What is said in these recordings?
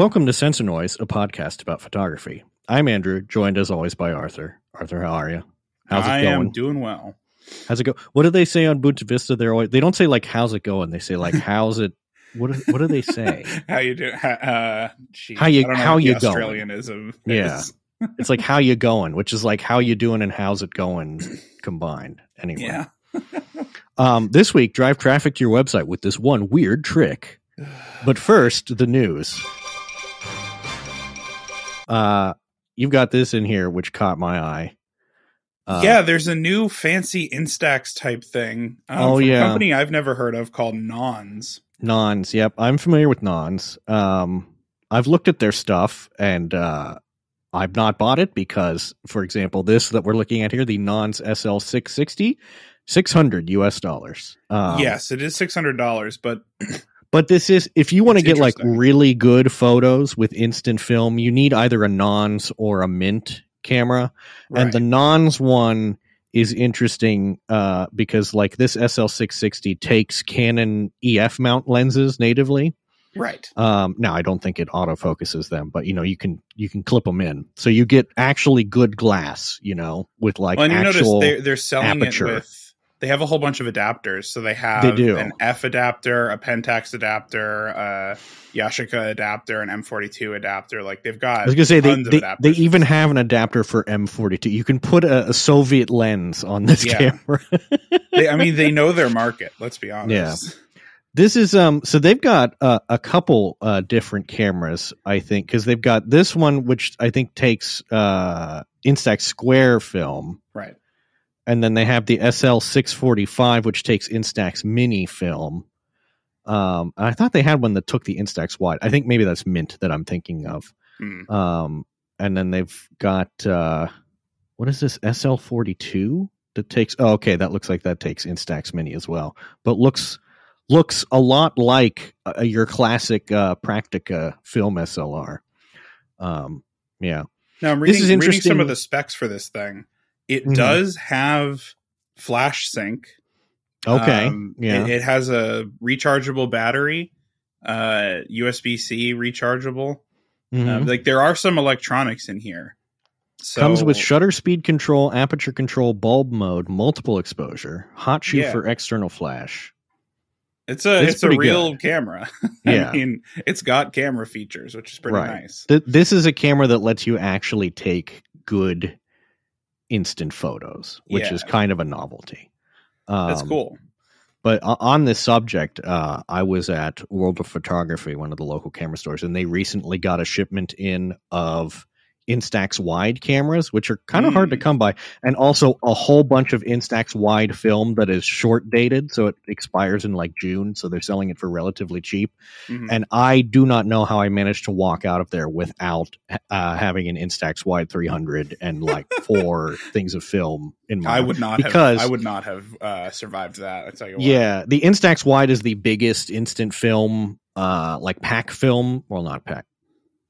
Welcome to Sensor Noise, a podcast about photography. I'm Andrew, joined as always by Arthur. Arthur, how are you? How's it I going? I am doing well. How's it go? What do they say on Bunta Vista? They're always they don't say like how's it going. They say like how's it. What do, what do they say? How you do? Uh, geez, How you- I don't know how you going? Australianism. Yeah. It's like how you going, which is like how you doing and how's it going combined. Anyway, yeah. um, this week drive traffic to your website with this one weird trick. But first, the news. Uh, you've got this in here, which caught my eye. Uh, yeah, there's a new fancy Instax type thing. Um, Oh, from a yeah. company I've never heard of called Nons. Nons. Yep, I'm familiar with Nons. Um, I've looked at their stuff and uh, I've not bought it because, for example, this that we're looking at here, the Nons SL660, 600 US dollars. Um, yes, it is six hundred dollars, but But this is if you want to get like really good photos with instant film, you need either a Nons or a Mint camera. And the Nons one is interesting uh, because like this SL660 takes Canon EF mount lenses natively. right. Um, now I don't think it autofocuses them, but you know you can you can clip them in, so you get actually good glass. You know, with like well, and you actual. notice they're, they're selling aperture. it with. They have a whole bunch of adapters. So they have They do. an F adapter, a Pentax adapter, a Yashica adapter, an M42 adapter. Like they've got I was gonna say they they, they even have an adapter for M42. You can put a, a Soviet lens on this Yeah. camera. they, I mean, they know their market. Let's be honest. Yeah. This is um so they've got uh, a couple uh different cameras I think because they've got this one which I think takes uh Instax square film Right. And then they have the SL645 which takes Instax mini film. Um I thought they had one that took the Instax wide. I think maybe that's Mint that I'm thinking of. Hmm. Um and then they've got uh what is this SL42 that takes oh okay that looks like that takes Instax mini as well. But looks looks a lot like uh, your classic uh Praktica film SLR. Um yeah. Now I'm This reading, reading some of the specs for this thing. It Mhm. does have flash sync. Okay. Um, yeah. It, it has a rechargeable battery, uh, USB C rechargeable. Um, like there are some electronics in here. So, Comes with shutter speed control, aperture control, bulb mode, multiple exposure, hot shoe Yeah. for external flash. It's a it's it's, a real camera. Yeah. I mean, it's got camera features, which is pretty Right. nice. Th- this is a camera that lets you actually take good instant photos, which Yeah. is kind of a novelty. Um, That's cool. But on this subject, uh, I was at World of Photography, one of the local camera stores, and they recently got a shipment in of Instax wide cameras, which are kind of hard to Mm. come by, and also a whole bunch of Instax wide film that is short dated, so it expires in like June. So they're selling it for relatively cheap. Mhm. And I do not know how I managed to walk out of there without uh, having an Instax wide 300 and like four things of film in my. I would not because- have. I would not have uh, survived that. I tell you what. Yeah, the Instax wide is the biggest instant film, uh, like pack film. Well, not pack.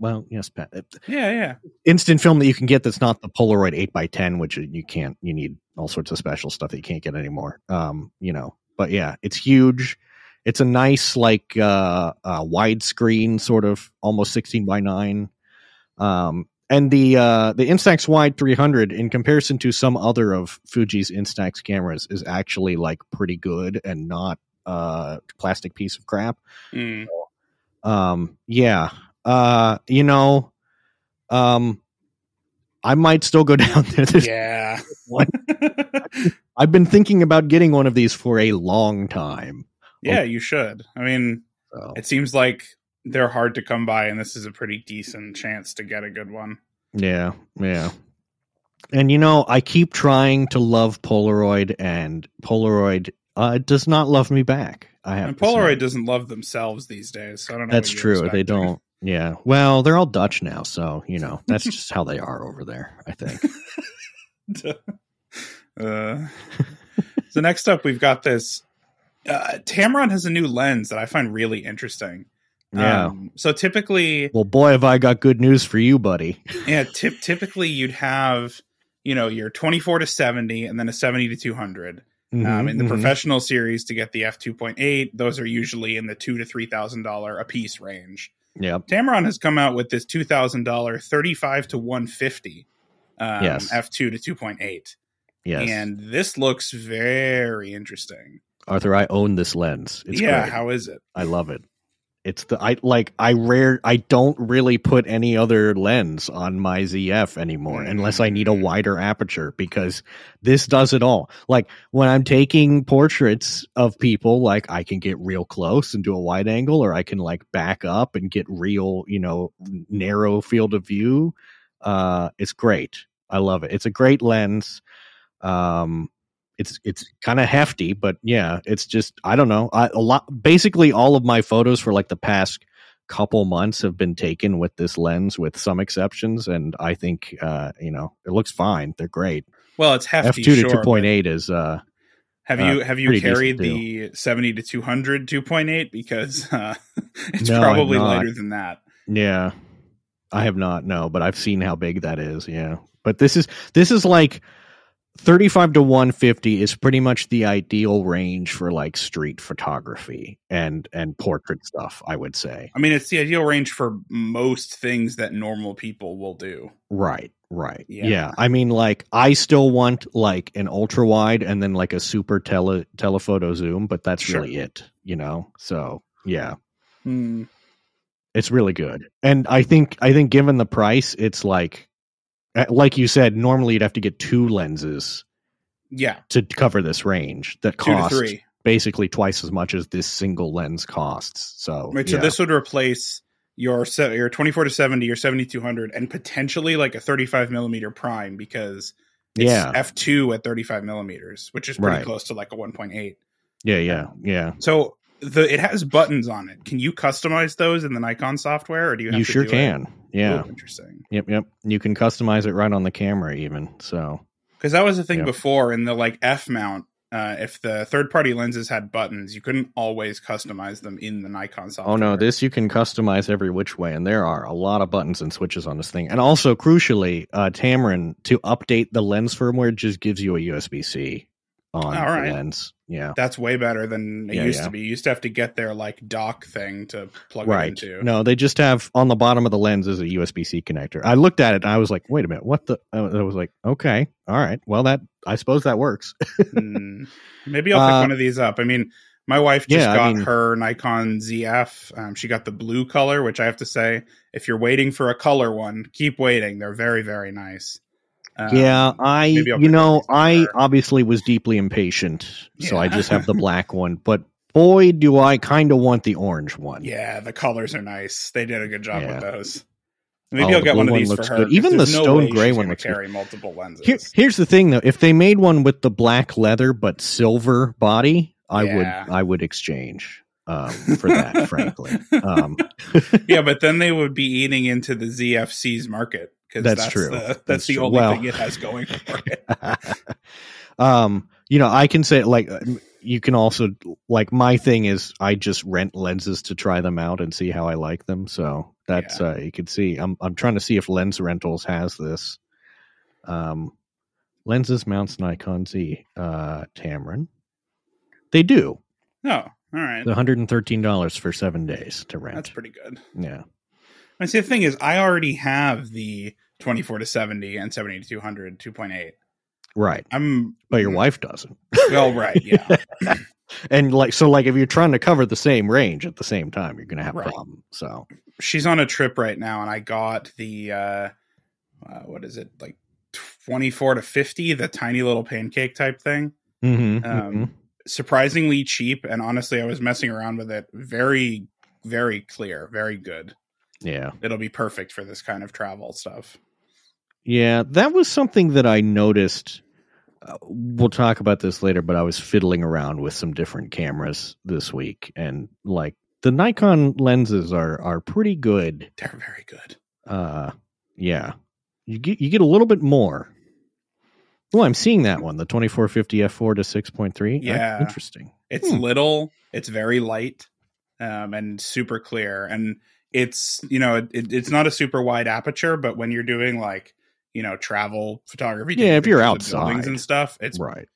Well, yes, pack. yeah, yeah. Instant film that you can get that's not the Polaroid eight x ten, which you can't. You need all sorts of special stuff that you can't get anymore. Um, you know, but yeah, it's huge. It's a nice like uh, uh widescreen sort of almost sixteen by nine. Um, and the uh, the Instax Wide 300, in comparison to some other of Fuji's Instax cameras, is actually like pretty good and not uh plastic piece of crap. Mm. Um, yeah. Uh, you know, um, I might still go down there. This Yeah. I've been thinking about getting one of these for a long time. yeah, you should. I mean, So, it seems like they're hard to come by, and this is a pretty decent chance to get a good one. yeah, yeah. And you know, I keep trying to love Polaroid, and Polaroid uh, does not love me back. I have And say. Polaroid doesn't love themselves these days, so I don't know. That's true. They don't. Yeah. Well, they're all Dutch now, so you know that's just how they are over there. I think. uh, so next up, we've got this. Uh, Tamron has a new lens that I find really interesting. Yeah. Um, so typically, well, boy, have I got good news for you, buddy. yeah, tip, typically you'd have you know your 24 to 70 and then a 70 to 200 um, Mhm, in the mhm. professional series to get the f2.8 those are usually in the two to three thousand dollar a piece range Yep. Tamron has come out with this two thousand dollar thirty five to one fifty um, Yes. f two to two point eight, Yes. and this looks very interesting. Arthur, I own this lens. It's yeah, great. how is it? I love it. It's the I like I rare I don't really put any other lens on my ZF anymore unless I need a Mm. wider aperture because this does it all. Like when I'm taking portraits of people, like I can get real close and do a wide angle, or I can like back up and get real, you know, narrow field of view. Uh, it's great. I love it. It's a great lens. Um, it's it's kind of hefty, but yeah, it's just I don't know. I, a lot basically all of my photos for like the past couple months have been taken with this lens, with some exceptions, and I think uh, you know it looks fine. They're great. Well, it's hefty. F two to sure, two point eight is uh Have uh, you have you carried the seventy to 200 2.8 because uh, it's No, probably lighter than that. yeah. I have not no, but I've seen how big that is. Yeah, but this is this is like. 35 to 150 is pretty much the ideal range for like street photography and and portrait stuff i would say I mean, it's the ideal range for most things that normal people will do. Right, right. Yeah. Yeah. I mean like I still want like an ultra wide and then like a super tele telephoto zoom, but that's Sure. really it, you know. So, yeah. Hmm. It's really good. And I think I think given the price, it's like Uh, like you said, normally you'd have to get two lenses Yeah, to cover this range that two to cost three. basically twice as much as this single lens costs. So, Right, yeah. so this would replace your your 24 to 70, your 7200, and potentially like a 35 millimeter prime because it's Yeah. f2 at 35 millimeters, which is pretty Right. close to like a 1.8. yeah, yeah, yeah. So the it has buttons on it. Can you customize those in the Nikon software, or do you? Have You to sure do can. It? Yeah. Ooh, interesting. Yep, yep. You can customize it right on the camera, even. So, Because that was the thing Yeah. before in the like F mount. Uh, if the third party lenses had buttons, you couldn't always customize them in the Nikon software. oh no, this you can customize every which way, and there are a lot of buttons and switches on this thing. And also, crucially, uh, Tamron to update the lens firmware just gives you a USB C on All right. the lens. Yeah, That's way better than it Yeah, used yeah. to be. You used to have to get their like dock thing to plug right. it into. No, they just have on the bottom of the lens is a USB C connector. I looked at it, and I was like, wait a minute, what the? I was like, okay, all right, well that I suppose that works. Hmm. Maybe I'll pick Uh, one of these up. I mean, my wife just yeah, I got mean- her Nikon ZF. Um, she got the blue color, which I have to say, if you're waiting for a color one, keep waiting. They're very, very nice. Um, yeah, I you know of these up I obviously was deeply impatient, so I just have the black one. But boy, do I kind of want the orange one. Yeah, the colors are nice. They did a good job Yeah. with those. Maybe Oh, I'll get one of these for her. good. Even the no stone gray one looks good. carry multiple lenses. Here, here's the thing though: if they made one with the black leather but silver body, I Yeah. would I would exchange um, for that. frankly, um, yeah, but then they would be eating into the ZFC's market because That's that's, true. The, that's, That's the true. only Well- thing it has going for it. um, you know, I can say like you can also like my thing is I just rent lenses to try them out and see how I like them. So that's uh, you can see. I'm I'm trying to see if Lens Rentals has this. Um, lenses mounts Nikon Z uh, Tamron. They do. Oh, all right. One hundred and thirteen dollars for seven days to rent. That's pretty good. yeah. I see. The thing is, I already have the 24 to 70 and 70 to 200 2.8. Right. I'm, But your wife doesn't. well, right, yeah, and like so like if you're trying to cover the same range at the same time, you're gonna have Right. a problem. So she's on a trip right now, and I got the uh, uh what is it like 24 to 50, the tiny little pancake type thing. Mhm, Um, mhm. surprisingly cheap, and honestly, I was messing around with it. Very, very clear, very good. Yeah. It'll be perfect for this kind of travel stuff. Yeah, that was something that I noticed. Uh, we'll talk about this later, but I was fiddling around with some different cameras this week, and like the Nikon lenses are are pretty good. They're very good. Uh, yeah, you get you get a little bit more. Oh, I'm seeing that one, the 2450 f4 to 6.3. Uh, Yeah. interesting. It's Hmm. little, it's very light, um, and super clear. And it's you know it, it's not a super wide aperture, but when you're doing like you know travel photography, Yeah, if you're pictures of buildings outside. and stuff, it's Right.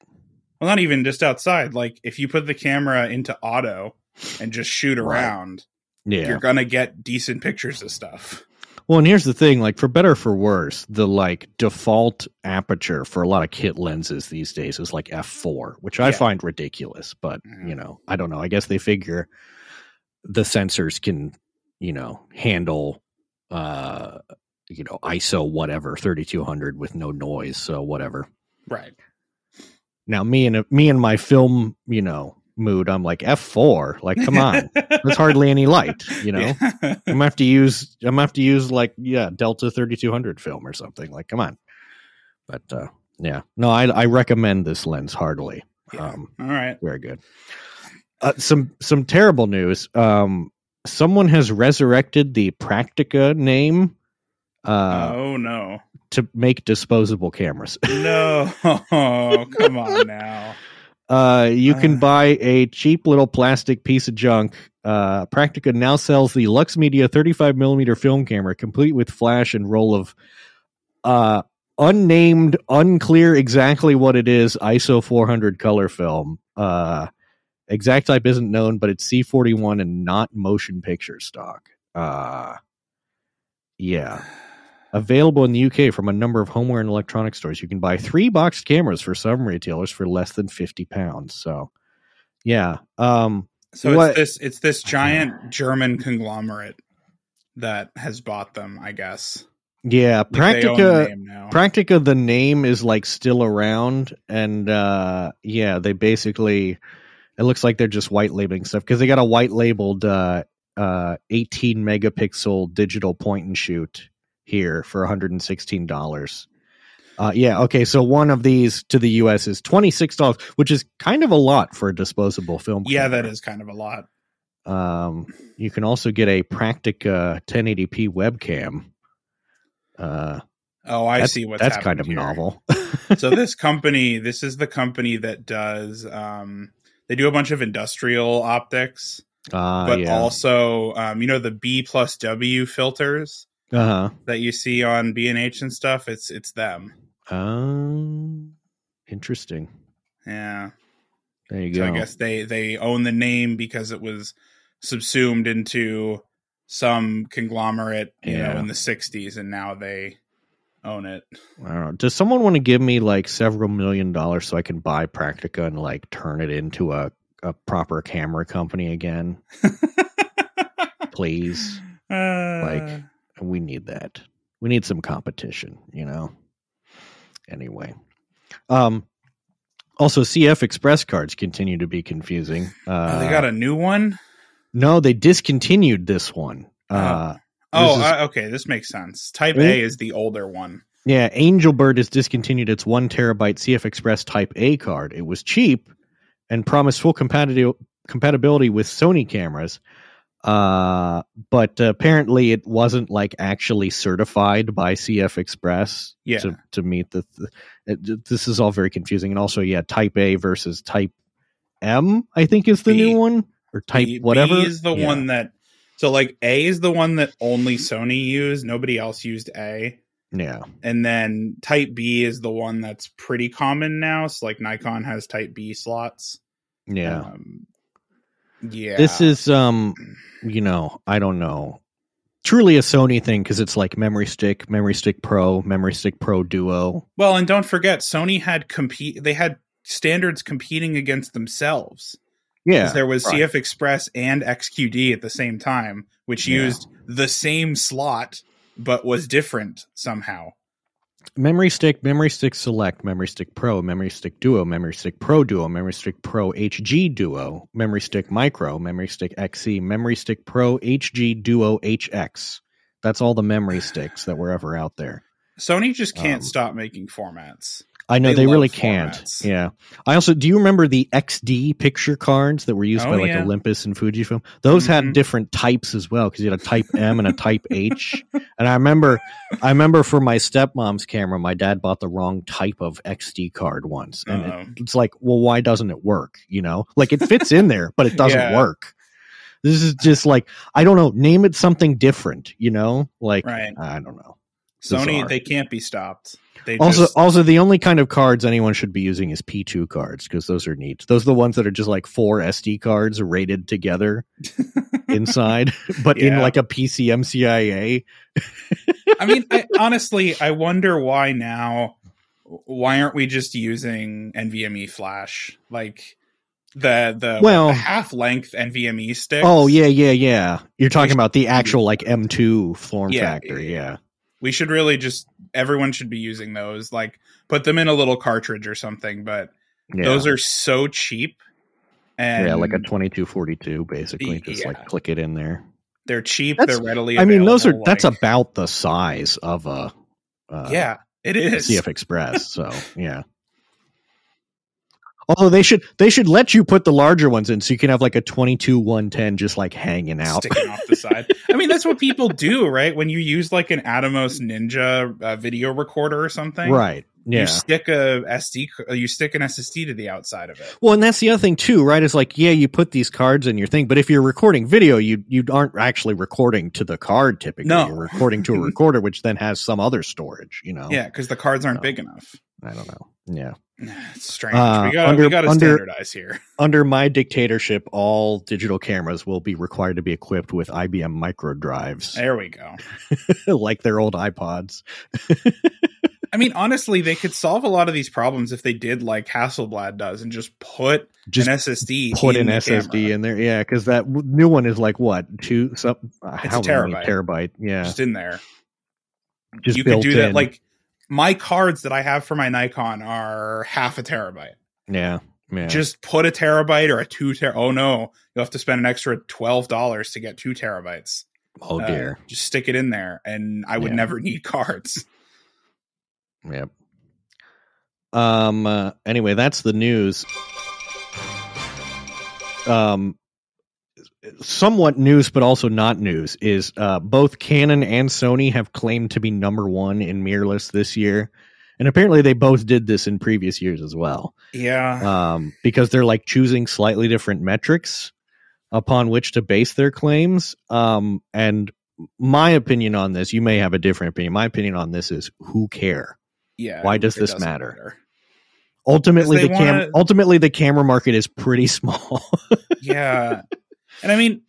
well not even just outside. Like if you put the camera into auto and just shoot Right. around, Yeah. you're gonna get decent pictures of stuff. Well, and here's the thing, like for better or for worse, the like default aperture for a lot of kit lenses these days is like f4, which I Yeah. find ridiculous, but Mhm. you know, I don't know. I guess they figure the sensors can, you know, handle uh you know, ISO whatever 3200 with no noise, so whatever. Right. Now me and me and my film, you know, mood, I'm like f4, like come on. There's hardly any light, you know. Yeah. I'm gonna have to use I'm gonna have to use like yeah Delta 3200 film or something like come on but uh yeah no I I recommend this lens heartily Yeah. um All right. very good uh, some some terrible news um someone has resurrected the Praktica name uh oh no. to make disposable cameras No. oh, Come on now. Uh, you can Uh. buy a cheap little plastic piece of junk. Uh, Praktica now sells the Lux Media 35 millimeter film camera, complete with flash and roll of uh, unnamed, unclear exactly what it is. ISO 400 color film. Uh, exact type isn't known, but it's C41 and not motion picture stock. Uh, yeah. Available in the UK from a number of homeware and electronic stores. You can buy three boxed cameras for some retailers for less than fifty pounds. So, yeah, um, So What- it's this it's this giant German conglomerate that has bought them, I guess. yeah. Own the Praktica. Praktica, the name is like still around, and uh, yeah, they basically it looks like they're just white labeling stuff because they got a white labeled uh, uh, eighteen megapixel digital point and shoot here for one hundred and sixteen dollars. Uh, yeah, okay. So one of these to the U.S. is twenty six dollars, which is kind of a lot for a disposable film. yeah, that camera. is kind of a lot. Um, you can also get a Praktica 1080p webcam. Uh, Oh, I see what's that's kind of here. novel. so this company, this is the company that does um they do a bunch of industrial optics, uh, but yeah. also um you know the B plus W filters uh huh. that you see on B and H and stuff, it's it's them. Um, interesting. Yeah. There you So go. I guess they they own the name because it was subsumed into some conglomerate, you know, in the '60s, and now they own it. I don't know. Does someone want to give me like several million dollars so I can buy Praktica and like turn it into a, a proper camera company again? Please. Uh, Like- we need that. We need some competition, you know. Anyway, um, also CFexpress cards continue to be confusing. Uh, oh, they got a new one. no, they discontinued this one. Uh, Oh, is- uh, okay, this makes sense. Type Really? A is the older one. yeah, Angelbird has discontinued its one terabyte CFexpress Type A card. It was cheap and promised full compatibility compatibility with Sony cameras. Uh, but apparently it wasn't like actually certified by CFexpress Yeah. to, to meet the, it, this is all very confusing. And also, yeah, type A versus type M, I think is the B. new one or type B, whatever. B is the Yeah. one that. So like A is the one that only Sony used. Nobody else used A. Yeah. And then Type B is the one that's pretty common now. So like Nikon has Type B slots. Yeah. Um, yeah. This is um you know, I don't know. Truly a Sony thing because it's like memory stick, memory stick pro, memory stick pro duo. well, and don't forget, Sony had compete. They had standards competing against themselves. Yeah. there was right. CFexpress and XQD at the same time, which Yeah. used the same slot but was different somehow. Memory stick, memory stick select, memory stick pro, memory stick duo, memory stick pro duo, memory stick pro HG duo, memory stick micro, memory stick XC, memory stick pro HG duo HX. That's all the memory sticks that were ever out there. Sony just can't Um, stop making formats. I know They they, really can't. Yeah. I also do you remember the XD picture cards that were used Oh, by like yeah. Olympus and Fujifilm? Those Mhm. had different types as well because you had a type M and a type H. And I remember I remember for my stepmom's camera, my dad bought the wrong type of XD card once. And it, it's like, well, why doesn't it work? You know? Like it fits in there, but it doesn't Yeah. work. This is just like I don't know, name it something different, you know? Like Right. I don't know. Sony, Bizarre. they can't be stopped. They Also, just, also the only kind of cards anyone should be using is P2 cards because those are neat. Those are the ones that are just like four SD cards rated together inside, but in like a PCMCIA. I mean, I, honestly, I wonder why now. Why aren't we just using NVMe Flash like the the, Well- half length NVMe sticks? Oh yeah, yeah, yeah. You're talking about the actual like M2 form Yeah, factor. yeah, Yeah. We should really just everyone should be using those. Like, put them in a little cartridge or something. But Yeah. those are so cheap, and yeah, like a 2242 basically. Just Yeah. like click it in there. they're cheap. That's- they're readily. I mean, those are available, that's about the size of a uh, yeah, it is. CFexpress. So yeah. Although they should they should let you put the larger ones in so you can have like a 22 110 just like hanging out. sticking off the side. I mean, that's what people do, right? When you use like an Atomos Ninja uh, video recorder or something, Right. Yeah. You stick a SD, uh, you stick an SSD to the outside of it. Well, and that's the other thing too, right? Is like, yeah, you put these cards in your thing, but if you're recording video, you you aren't actually recording to the card typically. No. You're recording to a recorder, which then has some other storage. You know. Yeah, because the cards aren't big enough. I don't know. Yeah. It's strange. Uh, we got under- we got to standardize here. Under my dictatorship, all digital cameras will be required to be equipped with IBM micro drives, There we go. like their old iPods. I mean, honestly, they could solve a lot of these problems if they did like Hasselblad does and just put Just an SSD. put in an SSD camera. in there. Yeah, because that new one is like what two some uh, It's how a many terabyte. terabyte? Yeah, just in there. just you could do that. Like my cards that I have for my Nikon are half a terabyte. yeah, yeah. Just put a terabyte or a two ter. Oh no, you'll have to spend an extra twelve dollars to get two terabytes. oh Uh, dear. just stick it in there, and I would Yeah. never need cards. Yep. Um. Uh, anyway, that's the news. Um. Somewhat news, but also not news, is uh, both Canon and Sony have claimed to be number one in mirrorless this year, and apparently they both did this in previous years as well. Yeah, um, because they're like choosing slightly different metrics upon which to base their claims. Um, and my opinion on this, you may have a different opinion. My opinion on this is who care? yeah. why does this doesn't matter? Ultimately, the cam wanna- ultimately the camera market is pretty small. yeah, and I mean,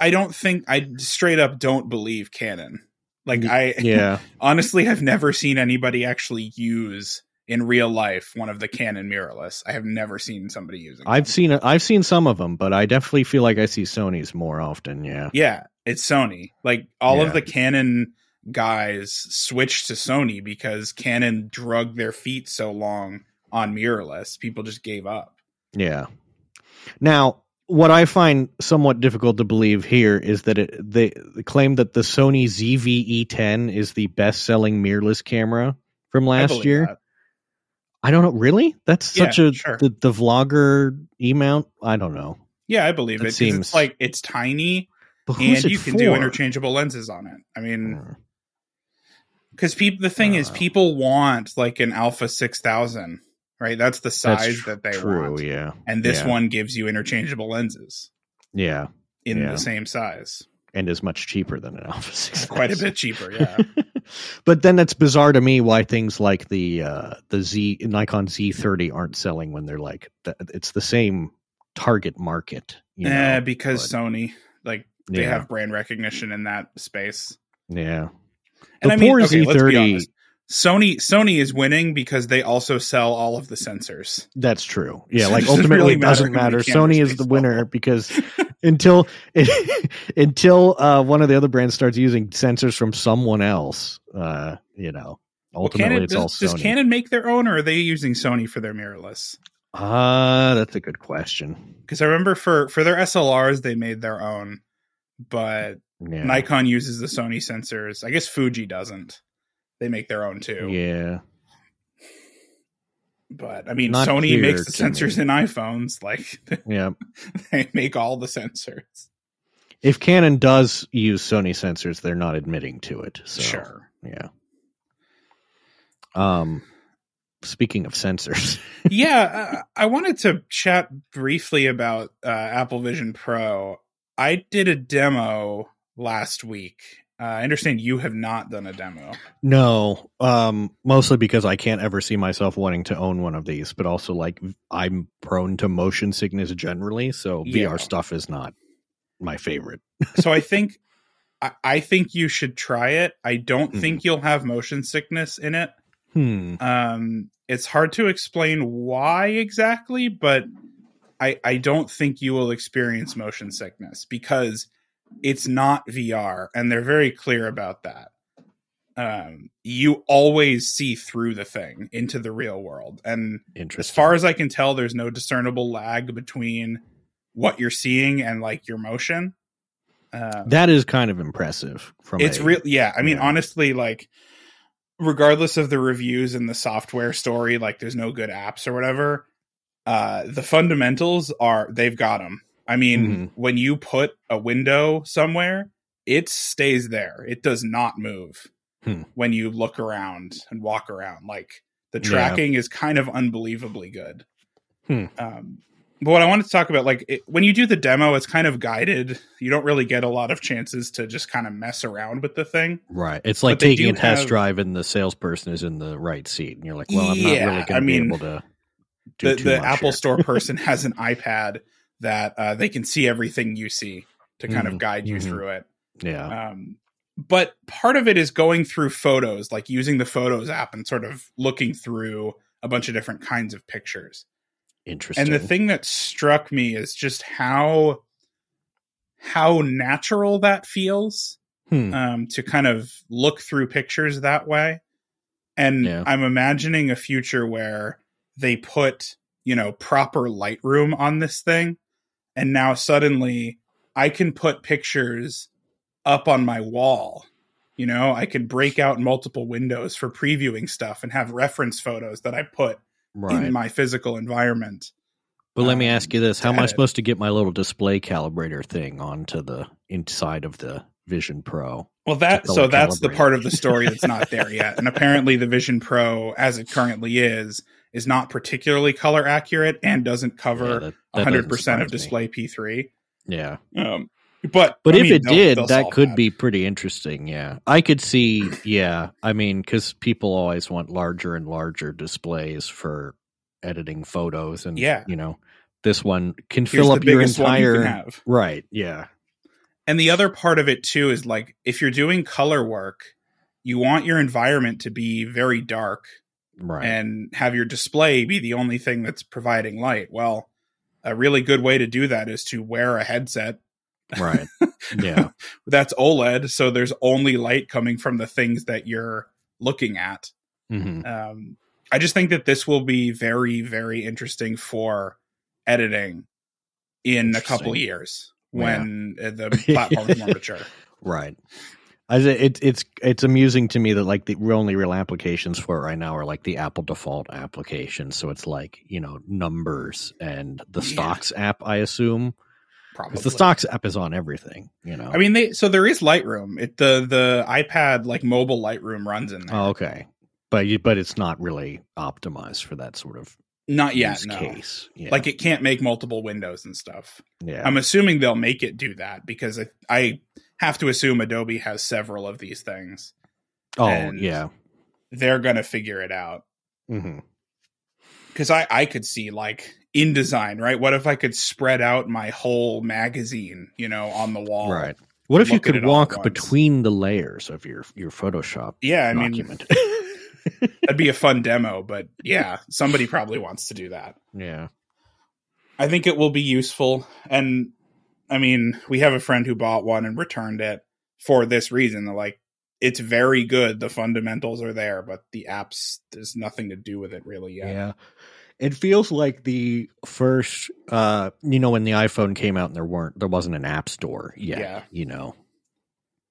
I don't think I straight up don't believe Canon. Like I, mm, yeah, honestly have never seen anybody actually use in real life one of the Canon mirrorless. I have never seen somebody using. I've them. seen I've seen some of them, but I definitely feel like I see Sony's more often. Yeah, yeah, it's Sony. Like all Yeah. of the Canon guys switched to Sony because Canon drug their feet so long on mirrorless. People just gave up. Yeah. Now, what I find somewhat difficult to believe here is that it, they, claim that the Sony ZV-E10 is the best-selling mirrorless camera from last believe year. that. I don't know. Really? That's Yeah, such a sure. the, the vlogger E mount. I don't know. Yeah, I believe it. it. seems- It's like it's tiny and it you can do interchangeable lenses on it. I mean, because people the thing is Uh. people want like an alpha 6000 right that's the That's size tr- that they true. want Yeah. and this Yeah. one gives you interchangeable lenses Yeah. in Yeah. the same size And is much cheaper than an Alpha 6. quite a bit cheaper yeah but then that's bizarre to me why things like the uh the Z Nikon Z30 aren't selling when they're like it's the same target market. You know, Eh, because but- sony like they Yeah. have brand recognition in that space Yeah. and The i mean poor okay, Z30 honest. Sony sony is winning because they also sell all of the sensors That's true. Yeah, So like ultimately really it matter doesn't matter. Sony is the sell. winner because until until uh, one of the other brands starts using sensors from someone else, uh, you know, Well, ultimately Canon, it's all does, does canon make their own or are they using sony for their mirrorless Ah, that's a good question. because I remember for for their SLRs they made their own, but Yeah. Nikon uses the Sony sensors. I guess Fuji doesn't. They make their own too. Yeah. But I mean, Not Sony makes the to me. sensors in iPhones. Like Yeah. they make all the sensors. If Canon does use Sony sensors, they're not admitting to it. So Sure. yeah. Um speaking of sensors. yeah, I, I wanted to chat briefly about uh, Apple Vision Pro. I did a demo last week, Uh, I understand you have not done a demo. No, um, mostly because I can't ever see myself wanting to own one of these, but also like I'm prone to motion sickness generally, so Yeah. VR stuff is not my favorite. so I think I, I think you should try it. I don't Mhm. think you'll have motion sickness in it. Hmm. Um, it's hard to explain why exactly, but I I don't think you will experience motion sickness because it's not VR, and they're very clear about that. Um, you always see through the thing into the real world, and as far as I can tell, there's no discernible lag between what you're seeing and like your motion. Um, that is kind of impressive. From it's real yeah i mean yeah. honestly like regardless of the reviews and the software story like there's no good apps or whatever uh the fundamentals are they've got them i mean Mhm. when you put a window somewhere it stays there it does not move Hmm. when you look around and walk around like the Yeah. tracking is kind of unbelievably good Hmm. um but what I wanted to talk about, like it, when you do the demo, it's kind of guided. You don't really get a lot of chances to just kind of mess around with the thing. Right. It's like But taking a test have- drive and the salesperson is in the right seat. And you're like, well, I'm not Yeah, really I going to be mean, able to do The, the Apple here. Store person has an iPad that uh, they can see everything you see to kind Mhm, of guide you mhm. through it. Yeah. Um, but part of it is going through photos, like using the Photos app and sort of looking through a bunch of different kinds of pictures. Interesting. And the thing that struck me is just how how natural that feels. Hmm. um, to kind of look through pictures that way. And Yeah. I'm imagining a future where they put, you know, proper Lightroom on this thing. And now suddenly I can put pictures up on my wall. You know, I can break out multiple windows for previewing stuff and have reference photos that I put right. in my physical environment. But let me um, ask you this: How am I supposed to get my little display calibrator thing onto the inside of the Vision Pro? Well, that so that's the part of the story that's not there yet. And apparently, the Vision Pro, as it currently is, is not particularly color accurate and doesn't cover doesn't hundred percent of surprise me. display P3. Yeah, Um, but but I if mean, it they'll- did, they'll that could be pretty interesting. Yeah, I could see. Yeah, I mean, because people always want larger and larger displays for editing photos, and Yeah. you know, this one can Here's fill up your you entire. have. Right. Yeah. And the other part of it too is like if you're doing color work, you want your environment to be very dark Right. and have your display be the only thing that's providing light. Well, a really good way to do that is to wear a headset right. Yeah. that's OLED, so there's only light coming from the things that you're looking at. hmm Um, I just think that this will be very, very interesting for editing in a couple years when uh, the platform is more mature. Right. I say it's it's it's amusing to me that like the only real applications for it right now are like the Apple default applications. So it's like you know numbers and the Yeah. stocks app. I assume Probably because the stocks app is on everything. You know. I mean, they so there is Lightroom. It the the iPad like mobile Lightroom runs in there. oh, okay, but you, but it's not really optimized for that sort of Not yet, no. case. Yeah. Like it can't make multiple windows and stuff. yeah. I'm assuming they'll make it do that because I, I have to assume Adobe has several of these things. oh yeah. They're gonna figure it out. Mm-hmm. because I, I could see like InDesign, right? What if I could spread out my whole magazine, you know, on the wall? Right. What if you could it all at walk between the layers of your your Photoshop Yeah, I mean, that'd be a fun demo, but yeah, somebody probably wants to do that. yeah. I think it will be useful. And I mean, we have a friend who bought one and returned it for this reason. Like, it's very good. The fundamentals are there, but the apps, there's nothing to do with it really yet. Yeah. It feels like the first uh you know when the iPhone came out and there weren't there wasn't an app store yet, Yeah. you know.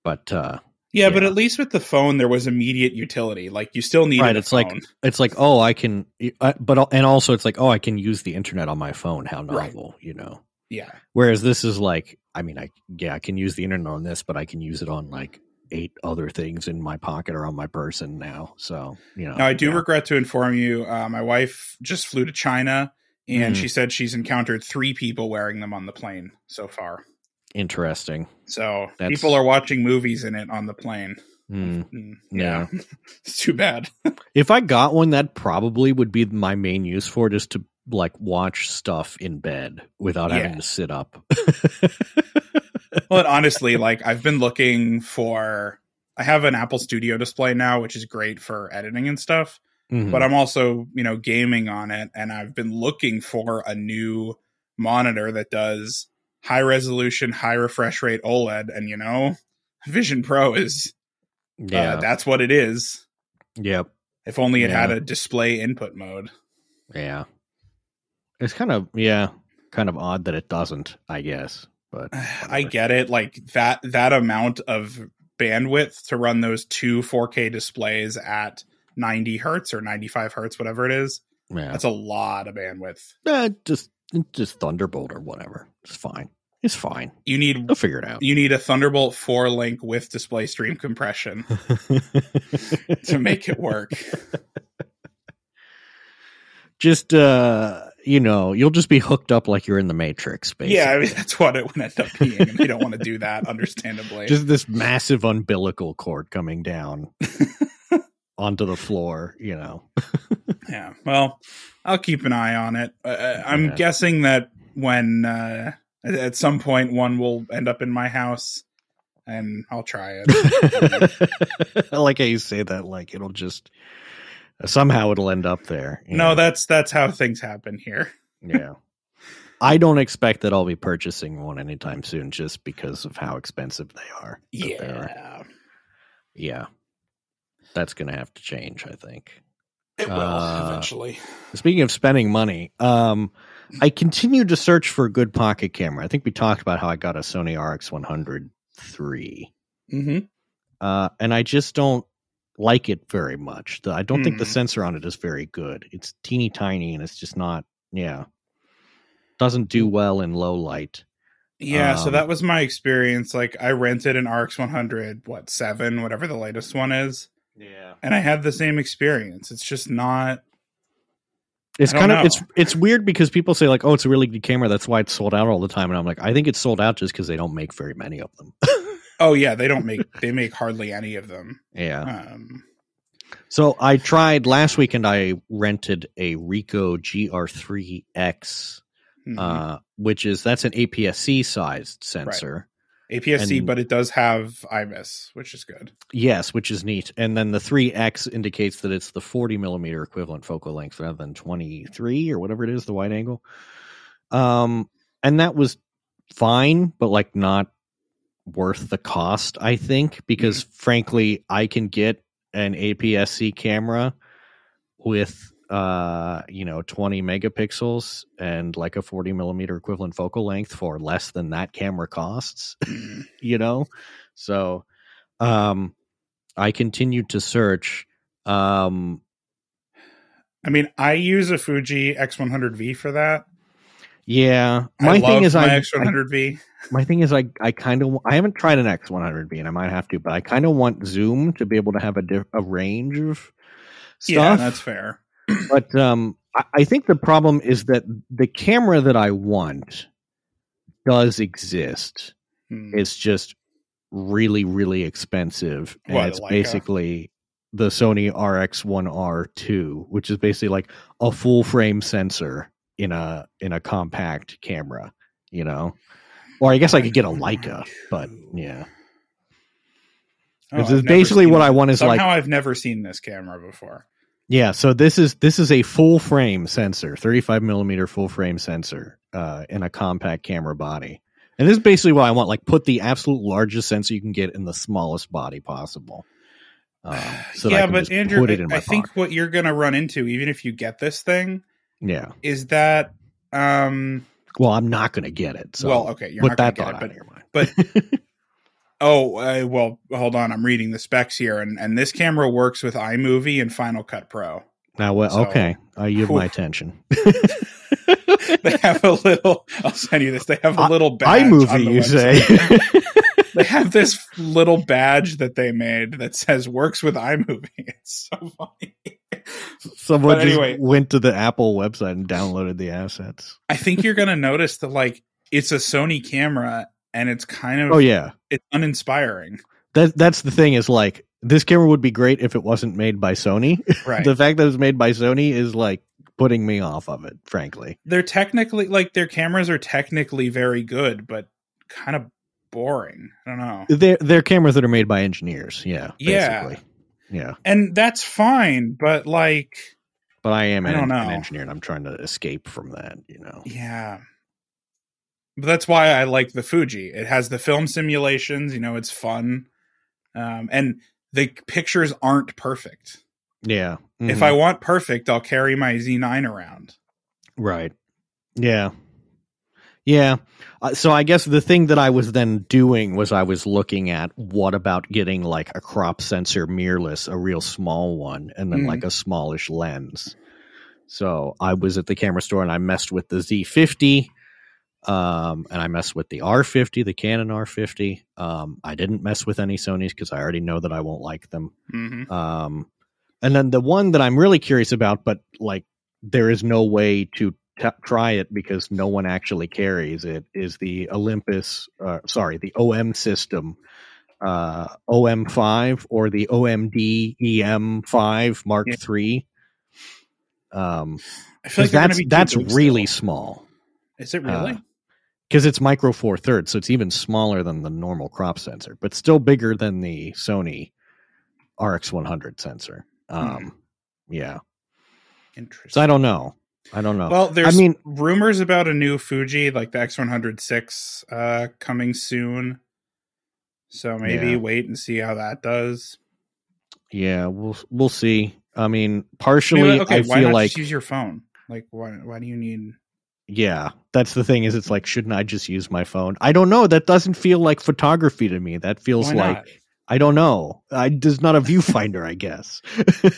But uh Yeah, but at least with the phone, there was immediate utility. Like you still need Right, it's like- it's like oh I can uh, but and also it's like oh I can use the internet on my phone how Right. novel, you know. Yeah. Whereas this is like I mean I yeah I can use the internet on this but I can use it on like eight other things in my pocket or on my person now. So, you know. Now, I do yeah. regret to inform you, uh, my wife just flew to China, and Mhm. she said she's encountered three people wearing them on the plane so far. Interesting. So That's- people are watching movies in it on the plane. Hmm. Mm, Yeah. yeah. it's too bad. If I got one, that probably would be my main use for it is to like watch stuff in bed without having to sit up. Well, honestly, like I've been looking for. I have an Apple Studio display now, which is great for editing and stuff. Mhm. But I'm also, you know, gaming on it, and I've been looking for a new monitor that does high resolution, high refresh rate OLED. And you know, Vision Pro is yeah. uh, that's what it is. yep. If only it had a display input mode. Yeah. It's kind of yeah, kind of odd that it doesn't, I guess. But I get it. Like that that amount of bandwidth to run those two 4K displays at 90 hertz or 95 hertz, whatever it is. yeah. That's a lot of bandwidth. Just just Thunderbolt or whatever. It's fine. It's fine. You need They'll figure it out. you need a Thunderbolt 4 link with display stream compression to make it work. just uh you know, you'll just be hooked up like you're in the Matrix, basically. Yeah, I mean that's what it would end up being, and they don't want to do that, understandably. just this massive umbilical cord coming down onto the floor, you know. yeah. Well, I'll keep an eye on it. Uh, I'm Yeah. guessing that when uh, at- at some point one will end up in my house, and I'll try it. I like how you say that like it'll just somehow it'll end up there. no, know? that's that's how things happen here. yeah. I don't expect that I'll be purchasing one anytime soon just because of how expensive they are. But they are. Yeah, Yeah. That's going to have to change, I think. it will Uh, eventually. Speaking of spending money, um, I continue to search for a good pocket camera. I think we talked about how I got a Sony RX 100 III, hmm uh, and I just don't like it very much. The, I don't think the Hmm. sensor on it is very good. It's teeny tiny, and it's just not. Yeah, doesn't do well in low light. Yeah, so Um, that was my experience. Like, I rented an RX 100, what seven, whatever the latest one is, Yeah, and I had the same experience. It's just not. it's I don't kind of it's it's weird because people say like, oh, it's a really good camera. That's why it's sold out all the time, and I'm like, I think it's sold out just because they don't make very many of them. Oh yeah, they don't make they make hardly any of them. yeah. Um, So I tried last weekend. I rented a Ricoh GR3X, mhm. uh, which is that's an APS-C sized sensor. APS-C, and- but it does have IBIS, which is good. Yes, which is neat. And then the 3X indicates that it's the 40 millimeter equivalent focal length rather than 23 or whatever it is, the wide angle. Um, and that was fine, but like not worth the cost, I think, because frankly, I can get an APS-C camera with uh you know 20 megapixels and like a 40 millimeter equivalent focal length for less than that camera costs Mhm. you know so um i continued to search um I mean, I use a Fuji X100V for that. Yeah my thing is my I, I X100V. my thing is i i kind of i haven't tried an X100V and i might have to but i kind of want zoom to be able to have a diff, a range of stuff yeah, that's fair. but um I, I think the problem is that the camera that i want does exist Hmm. it's just really really expensive and What, it's basically the sony rx1r2 which is basically like a full frame sensor in a in a compact camera you know? Or i guess i could get a leica but yeah. Oh, This is basically what i want is Somehow like I've never seen this camera before. yeah so this is this is a full frame sensor 35 millimeter full frame sensor uh in a compact camera body. And this is basically what i want like put the absolute largest sensor you can get in the smallest body possible um, so yeah, but Andrew, in I think what you're going to run into, even if you get this thing, yeah is that. um well i'm not gonna get it so Well, okay, you're put not gonna that get thought it, but your mind but oh uh, well, hold on, I'm reading the specs here, and and this camera works with iMovie and Final Cut Pro. now well so- okay i yield my attention They have a little. I'll send you this. They have a little badge. imovie you say they have this little badge that they made that says works with iMovie. It's so funny. someone But just anyway. went to the apple website and downloaded the assets I think you're gonna notice that like it's a Sony camera and it's kind of Oh yeah, it's uninspiring. that that's the thing is like this camera would be great if it wasn't made by Sony. Right. the fact that it's made by Sony is like putting me off of it, frankly. they're technically like their cameras are technically very good, but kind of boring. I don't know. They're they're cameras that are made by engineers. Yeah, Yeah. basically. yeah. And that's fine, but like But I am I an, an engineer, and I'm trying to escape from that. You know. Yeah. But that's why I like the Fuji. It has the film simulations, you know, it's fun. Um, and the pictures aren't perfect. Yeah. If Mhm. I want perfect, I'll carry my Z9 around. Right. Yeah. Yeah. Uh, so I guess the thing that I was then doing was I was looking at what about getting like a crop sensor mirrorless, a real small one, and then Mhm. like a smallish lens. So I was at the camera store and I messed with the Z50, um, and I messed with the R50, the Canon R50. Um, I didn't mess with any Sony's because I already know that I won't like them. hmm Um, and then the one that I'm really curious about, but like there is no way to t- try it because no one actually carries it, is the Olympus, uh, sorry, the OM system, uh, OM5 or the OMD EM5 Mark Yeah. III. Um, I feel 'cause like that's that's really still. small Is it really? uh, because it's micro four thirds, so it's even smaller than the normal crop sensor, but still bigger than the Sony RX 100 sensor. Um, yeah. Interesting. So I don't know. I don't know. Well, there's I mean, rumors about a new Fuji, like the X100VI, uh, coming soon. So maybe Yeah. wait and see how that does. yeah, we'll we'll see. I mean, I mean, partially, okay, I why feel not like just use your phone? Like, why? Why do you need? yeah, that's the thing. Is it's like, shouldn't I just use my phone? I don't know. That doesn't feel like photography to me. That feels like? I don't know. I does not a viewfinder, I guess.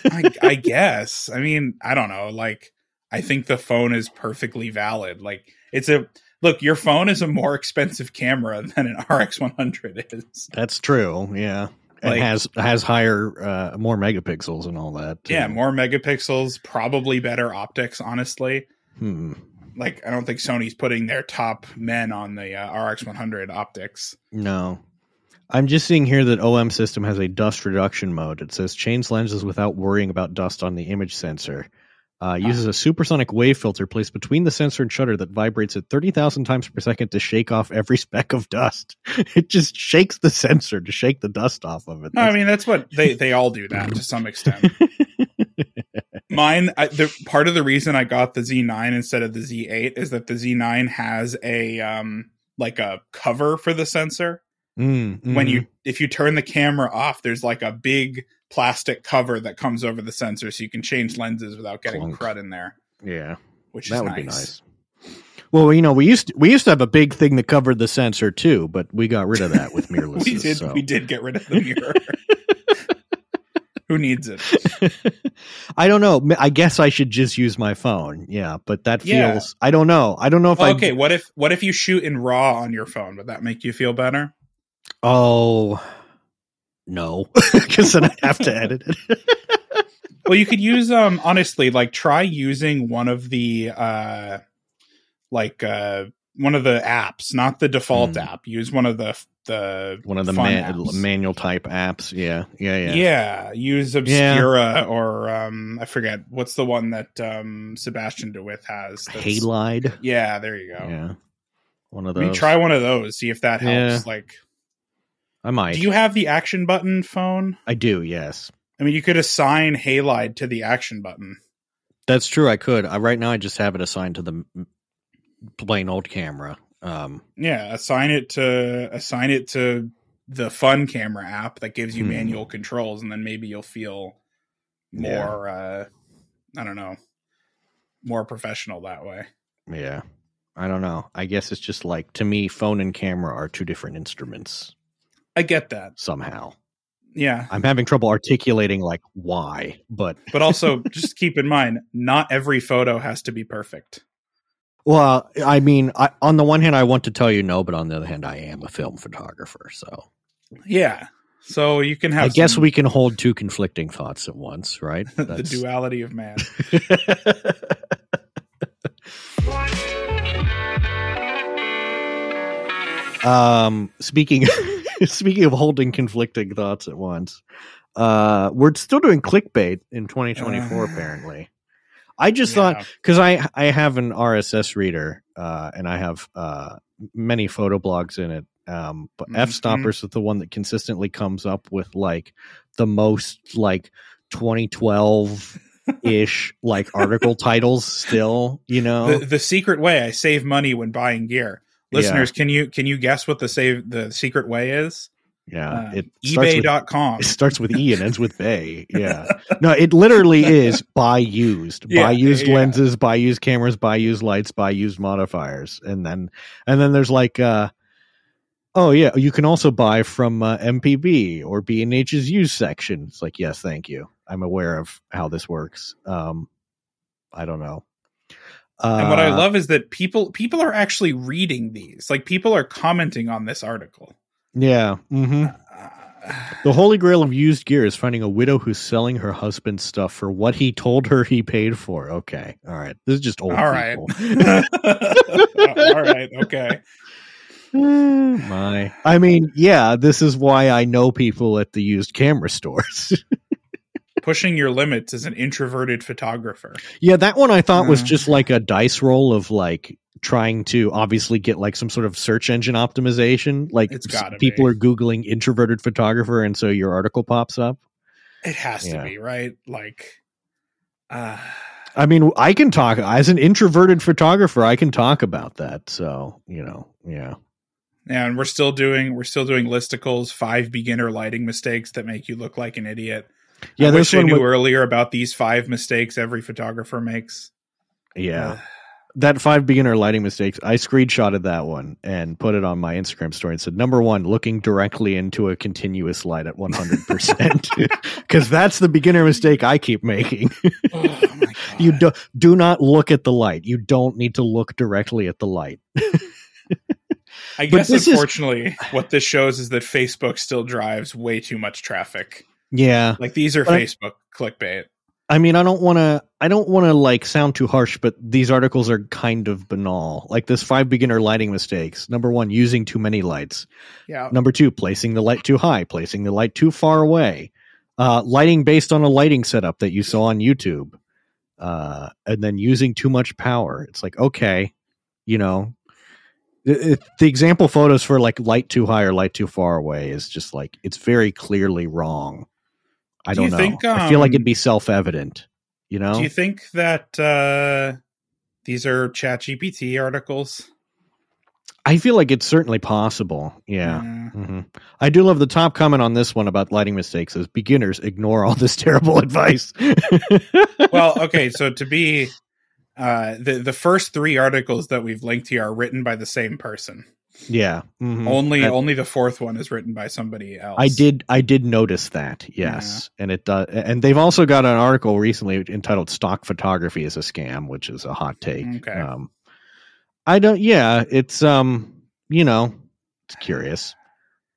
I, I guess. I mean, I don't know. Like, I think the phone is perfectly valid. Like, it's a look. Your phone is a more expensive camera than an RX 100 is. That's true. Yeah. And Like- has has higher uh more megapixels and all that. too. Yeah, more megapixels, probably better optics. Honestly, Hmm. like I don't think Sony's putting their top men on the uh, RX 100 optics. No. I'm just seeing here that OM system has a dust reduction mode. It says change lenses without worrying about dust on the image sensor. Uh, uses a supersonic wave filter placed between the sensor and shutter that vibrates at 30,000 times per second to shake off every speck of dust. It just shakes the sensor to shake the dust off of it. No, I mean that's what they they all do that to some extent. Mine, I, the part of the reason I got the Z9 instead of the Z8 is that the Z9 has a um like a cover for the sensor. Mm, When mhm. you if you turn the camera off, there's like a big plastic cover that comes over the sensor, so you can change lenses without getting Clunk. crud in there, yeah, which that is would nice. be nice. Well, you know, we used to, we used to have a big thing that covered the sensor too, but we got rid of that with mirrorless. we did so. we did get rid of the mirror. Who needs it? I don't know. I guess I should just use my phone. Yeah, but that Yeah. feels. I don't know. I don't know if I. okay, what if what if you shoot in RAW on your phone? Would that make you feel better? Oh no, because then I'd have to edit it. well you could use um honestly like try using one of the uh like uh one of the apps not the default Hmm. app use one of the the One of the man, manual type apps. Yeah, yeah, yeah. yeah. use obscura or um i forget what's the one that um Sebastiaan de With has Halide. yeah there you go Yeah, one of those. I mean, try one of those see if that helps Yeah. like I might. do you have the action button phone I do. Yes, i mean you could assign halide to the action button that's true. I could. I, right now, I just have it assigned to the plain old camera. Um, Yeah, assign it to assign it to the fun camera app that gives you Hmm. manual controls, and then maybe you'll feel Yeah. more. uh I don't know, more professional that way. yeah. I don't know. I guess it's just like to me, phone and camera are two different instruments I get that. somehow. Yeah, I'm having trouble articulating like why, but but also just keep in mind, not every photo has to be perfect. well, I mean, I, on the one hand, I want to tell you no, but on the other hand, I am a film photographer, so Yeah, so you can have. I guess we can hold two conflicting thoughts at once, right? the duality of man. Um, speaking speaking of holding conflicting thoughts at once, uh, we're still doing clickbait in 2024. Uh, apparently, I just Yeah. thought because I I have an RSS reader uh, and I have uh, many photo blogs in it. Um, but F Mhm. Stoppers is the one that consistently comes up with like the most like 2012 ish like article titles. Still, you know, the, the secret way I save money when buying gear. Yeah. Listeners, can you can you guess what the save the secret way is? yeah. Uh, it with eBay.com. It starts with E and ends with Bay. Yeah. No, it literally is buy used. Yeah, buy used yeah. lenses, buy used cameras, buy used lights, buy used modifiers. And then and then there's like uh oh yeah, you can also buy from uh, MPB or B&H's used section. It's like, yes, thank you. I'm aware of how this works. Um I don't know. Uh, and what I love is that people people are actually reading these. Like people are commenting on this article. Yeah. Mm-hmm. Uh, The holy grail of used gear is finding a widow who's selling her husband's stuff for what he told her he paid for. Okay. All right. This is just old All right. All right. Okay. My. I mean, yeah, this is why I know people at the used camera stores. Pushing your limits as an introverted photographer. yeah, that one I thought was Uh. just like a dice roll of like trying to obviously get like some sort of search engine optimization. Like It's gotta s- people be. are Googling introverted photographer and so your article pops up. It has Yeah. to be, right? Like uh I mean, I can talk as an introverted photographer. I can talk about that. So you know, yeah, and we're still doing we're still doing listicles, five beginner lighting mistakes that make you look like an idiot. Yeah. I wish I one. knew With, earlier about these five mistakes every photographer makes. yeah, Uh, that five beginner lighting mistakes. I screenshotted that one and put it on my Instagram story and said, number one, looking directly into a continuous light at 100 percent, because that's the beginner mistake I keep making. oh my God. you do do not look at the light. You don't need to look directly at the light. I guess this is- unfortunately, what this shows is that Facebook still drives way too much traffic. Yeah, Like these are But I- Facebook clickbait. I mean, I don't want to. I don't want to like sound too harsh, but these articles are kind of banal. Like this five beginner lighting mistakes. Number one, using too many lights. Yeah. Number two, placing the light too high, placing the light too far away. Uh, lighting based on a lighting setup that you saw on YouTube, uh, and then using too much power. It's like okay, you know, the example photos for like light too high or light too far away is just like it's very clearly wrong. I Do don't you know. think, I feel like um, it'd be self evident. You know, Do you think that uh, these are ChatGPT articles? I feel like it's certainly possible. Yeah. Uh, hmm I do love the top comment on this one about lighting mistakes is beginners ignore all this terrible advice. well, okay. So to be uh, the the first three articles that we've linked here are written by the same person. Yeah. mhm. Only And only the fourth one is written by somebody else. I did I did notice that. Yes. And it does and they've also got an article recently entitled stock photography is a scam, which is a hot take. Okay. Um I don't yeah, it's um you know, it's curious.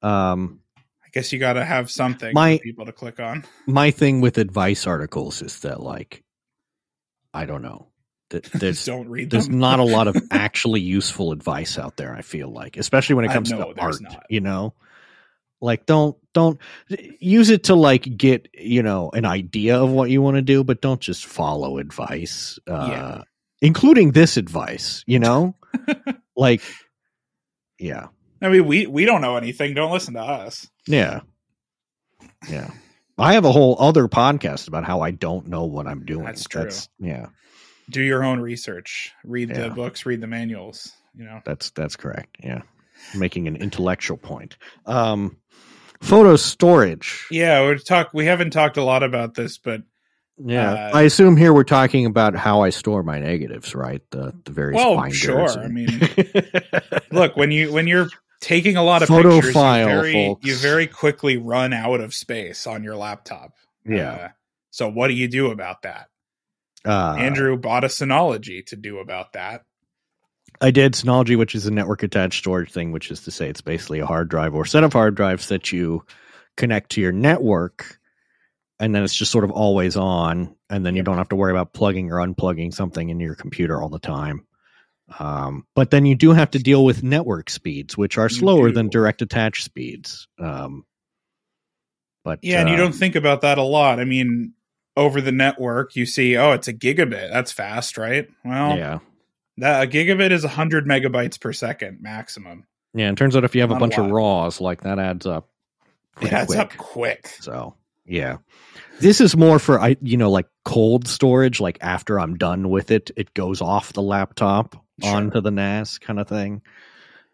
Um I guess you got to have something My- for people to click on. my thing with advice articles is that like I don't know. That there's Don't read there's not a lot of actually useful advice out there i feel like especially when it comes know to art not. you know like don't don't use it to like get you know an idea of what you want to do but don't just follow advice uh Yeah. including this advice you know like yeah I mean, we we don't know anything. Don't listen to us. yeah yeah i have a whole other podcast about how i don't know what i'm doing That's true. yeah Do your own research. Read Yeah. the books. Read the manuals. You know. That's that's correct. Yeah, making an intellectual point. Um, photo storage. Yeah, we talk. We haven't talked a lot about this, but Yeah, Uh, I assume here we're talking about how I store my negatives, right? The the various Well, binders. sure. I mean, look when you when you're taking a lot of Photo pictures, file, you very folks. you very quickly run out of space on your laptop. yeah, Uh, so what do you do about that? Uh, Andrew bought a Synology to do about that. I did Synology, which is a network attached storage thing, which is to say it's basically a hard drive or set of hard drives that you connect to your network, and then it's just sort of always on, and then you don't have to worry about plugging or unplugging something in your computer all the time. Um, but then you do have to deal with network speeds, which are slower than direct attach speeds. Um, but Yeah, and you uh, don't think about that a lot. I mean, over the network, you see, oh, it's a gigabit. That's fast, right? Well, yeah, that a gigabit is 100 megabytes per second maximum. yeah. And turns out if you have a Not a bunch of raws, like that adds up. It adds quick. up quick. So yeah, this is more for I you know like cold storage. Like after I'm done with it, it goes off the laptop Sure. onto the NAS kind of thing.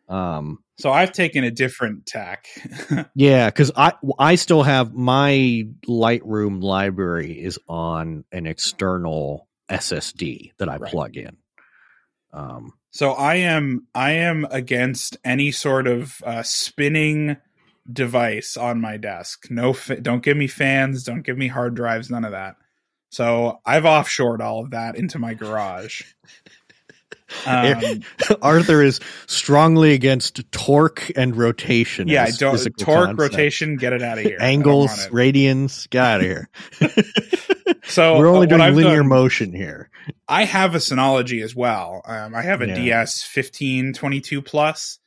Um, So I've taken a different tack. yeah, because I I still have my Lightroom library is on an external SSD that I Right. plug in. Um, so I am I am against any sort of uh, spinning device on my desk. No, fa- don't give me fans. Don't give me hard drives. None of that. So I've offshored all of that into my garage. Um, Arthur is strongly against torque and rotation. yeah, I don't torque concepts. rotation. Get it out of here. Angles, radians, get out of here. So We're only uh, doing I've linear done- motion here. I have a Synology as well. Um, I have a Yeah. DS fifteen twenty two plus.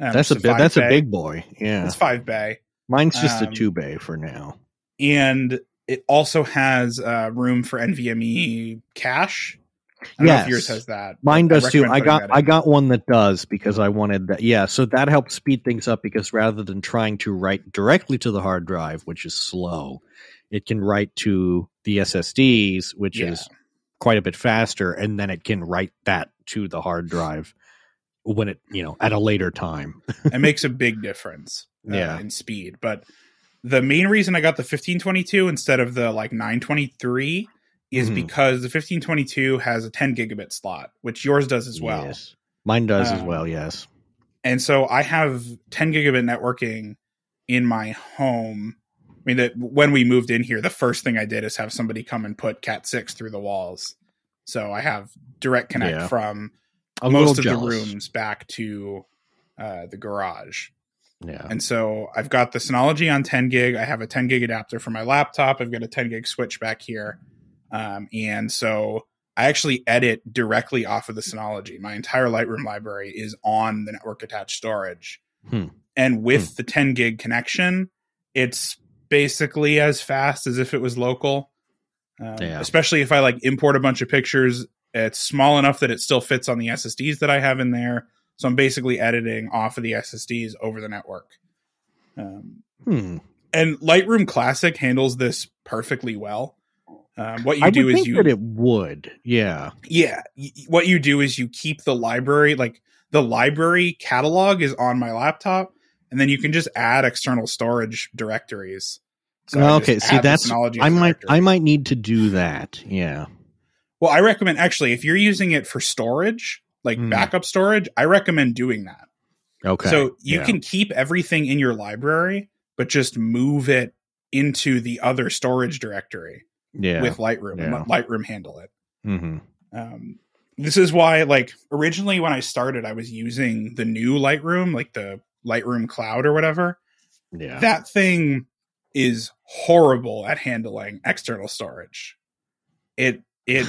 Um, That's a bit. That's a big boy. Yeah, It's five bay, mine's just a um, two bay for now. and it also has uh, room for NVMe cache. I don't know if Yes. yours has that. Mine does too. I got I got one that does because I wanted that. Yeah, so that helps speed things up because rather than trying to write directly to the hard drive, which is slow, it can write to the SSDs, which Yeah. is quite a bit faster, and then it can write that to the hard drive when it you know at a later time. it makes a big difference uh, Yeah. in speed but the main reason i got the 1522 instead of the like 923 is Mhm. because the 1522 has a 10 gigabit slot which yours does as well Yes. Mine does as Um, well. Yes. and so i have 10 gigabit networking in my home i mean that when we moved in here the first thing i did is have somebody come and put cat 6 through the walls so i have direct connect Yeah. from I'm most of jealous. the rooms back to uh, the garage Yeah. and so I've got the Synology on 10 gig. I have a 10 gig adapter for my laptop. I've got a 10 gig switch back here. Um, and so I actually edit directly off of the Synology. My entire Lightroom library is on the network attached storage. Hmm. And with the 10 gig connection, it's basically as fast as if it was local. Um, Yeah. Especially if I like import a bunch of pictures, it's small enough that it still fits on the SSDs that I have in there. So I'm basically editing off of the SSDs over the network. Um, Hmm. and Lightroom Classic handles this perfectly well. Um, what you I do is think you that it would. Yeah. yeah, y- what you do is you keep the library like the library catalog is on my laptop, and then you can just add external storage directories. So just okay. See, that's I might directory. I might need to do that. Yeah. Well, I recommend actually if you're using it for storage, like Hmm. backup storage, I recommend doing that. Okay. So you yeah. can keep everything in your library, but just move it into the other storage directory yeah. with Lightroom and Yeah. let Lightroom handle it. hmm Um, this is why, like, originally when I started, I was using the new Lightroom, like the Lightroom Cloud or whatever. Yeah. That thing is horrible at handling external storage. It it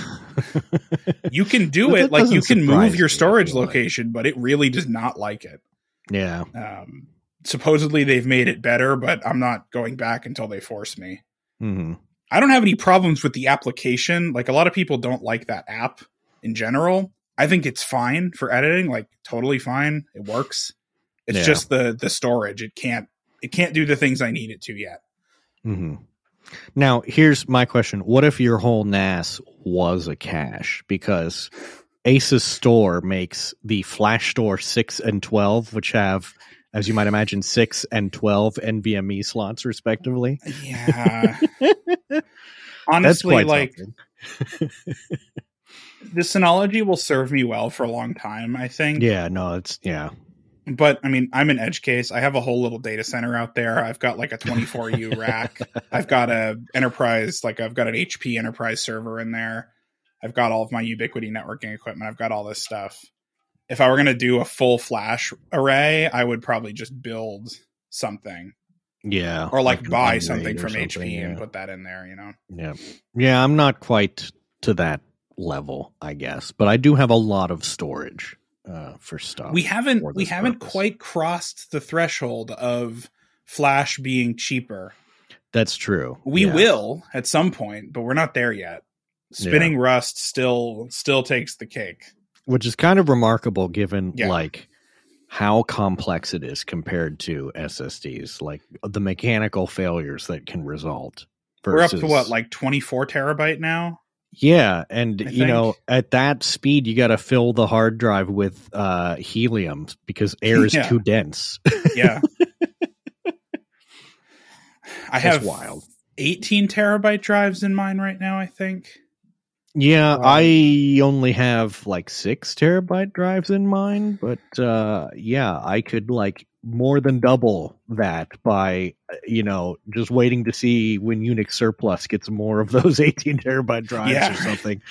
you can do it like you can move your storage feel like. location, but it really does not like it. yeah. Um, supposedly they've made it better, but I'm not going back until they force me. hmm I don't have any problems with the application. Like a lot of people don't like that app in general. I think it's fine for editing, like totally fine. It works. It's Yeah. just the the storage. It can't it can't do the things I need it to yet. Mm-hmm. Now, here's my question: What if your whole NAS was a cache? Because Asustor makes the Flashstor six and twelve, which have, as you might imagine, six and twelve NVMe slots respectively. Yeah. Honestly, like the Synology will serve me well for a long time, I think. Yeah, no, it's yeah, But I mean, I'm an edge case. I have a whole little data center out there. I've got like a 24U rack. I've got a enterprise, like I've got an HP enterprise server in there. I've got all of my Ubiquiti networking equipment. I've got all this stuff. If I were going to do a full flash array, I would probably just build something yeah, or like, an buy something from something, HP yeah. and put that in there, you know? Yeah. Yeah, I'm not quite to that level, I guess, but I do have a lot of storage. uh, for stuff. we haven't we haven't purpose. quite crossed the threshold of Flash being cheaper. That's true. We Yeah. will at some point, but we're not there yet. Spinning Rust still still takes the cake. Which is kind of remarkable given Yeah. like how complex it is compared to SSDs, like the mechanical failures that can result. We're up to what, like 24 terabyte now? yeah, and I you know, at that speed, you got to fill the hard drive with uh, helium because air is Yeah. too dense. Yeah. I That's have wild. 18 terabyte drives in mine right now, I think. Yeah, Wow. I only have like six terabyte drives in mine, but uh, yeah, I could like more than double that by you know just waiting to see when Unix surplus gets more of those 18 terabyte drives Yeah. or something.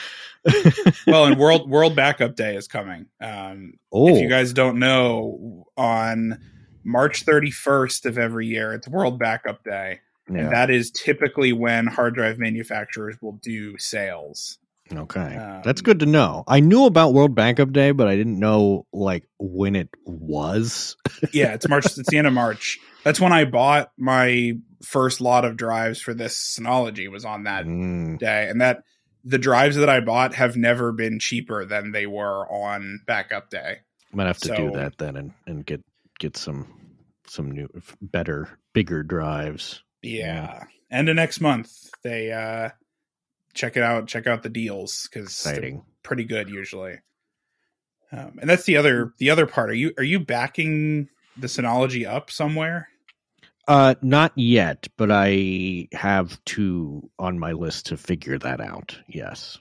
Well, and World World Backup Day is coming. Um, oh, if you guys don't know, on March 31st of every year, it's World Backup Day. yeah, And that is typically when hard drive manufacturers will do sales. Okay, um, that's good to know. I knew about World Backup Day, but I didn't know like when it was. Yeah, it's March. it's the end of March. That's when I bought my first lot of drives for this Synology. Was on that Mm, day, and that the drives that I bought have never been cheaper than they were on Backup Day. Might have to do that then and, and get get some some new better bigger drives. Yeah, end of next month. They uh check it out. Check out the deals because pretty good usually. Um, and that's the other the other part. Are you are you backing the Synology up somewhere? Uh, not yet, but I have two on my list to figure that out. Yes.